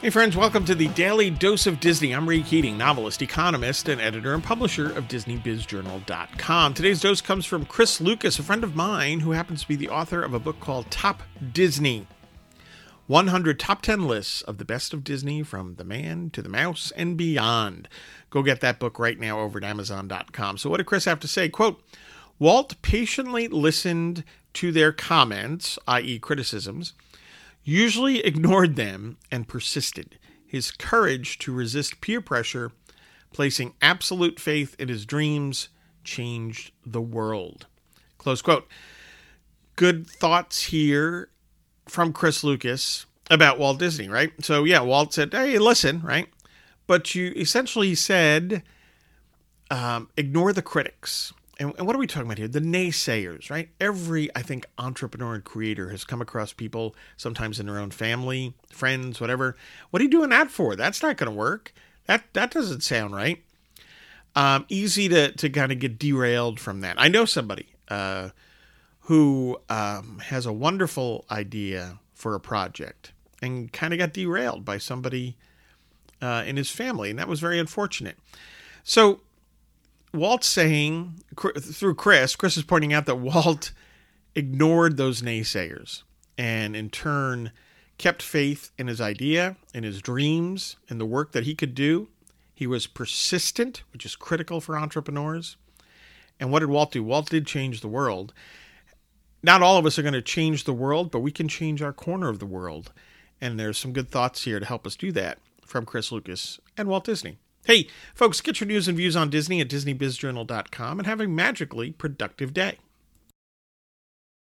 Hey, friends, welcome to the Daily Dose of Disney. I'm Ray Keating, novelist, economist, and editor and publisher of DisneyBizJournal.com. Today's dose comes from Chris Lucas, a friend of mine who happens to be the author of a book called Top Disney 100 Top 10 Lists of the Best of Disney from the Man to the Mouse and Beyond. Go get that book right now over at Amazon.com. So, what did Chris have to say? Quote, Walt patiently listened to their comments, i.e., criticisms usually ignored them and persisted. His courage to resist peer pressure, placing absolute faith in his dreams, changed the world. Close quote. Good thoughts here from Chris Lucas about Walt Disney, right? So, yeah, Walt said, hey, listen, right? But you essentially said, um, ignore the critics and, and what are we talking about here? The naysayers, right? Every, I think, entrepreneur and creator has come across people, sometimes in their own family, friends, whatever. What are you doing that for? That's not going to work. That that doesn't sound right. Um, easy to to kind of get derailed from that. I know somebody uh, who um, has a wonderful idea for a project and kind of got derailed by somebody uh, in his family, and that was very unfortunate. So Walt's saying through Chris, Chris is pointing out that Walt ignored those naysayers and in turn kept faith in his idea, in his dreams, in the work that he could do. He was persistent, which is critical for entrepreneurs. And what did Walt do? Walt did change the world. Not all of us are going to change the world, but we can change our corner of the world. And there's some good thoughts here to help us do that from Chris Lucas and Walt Disney. Hey, folks, get your news and views on Disney at DisneyBizJournal.com and have a magically productive day.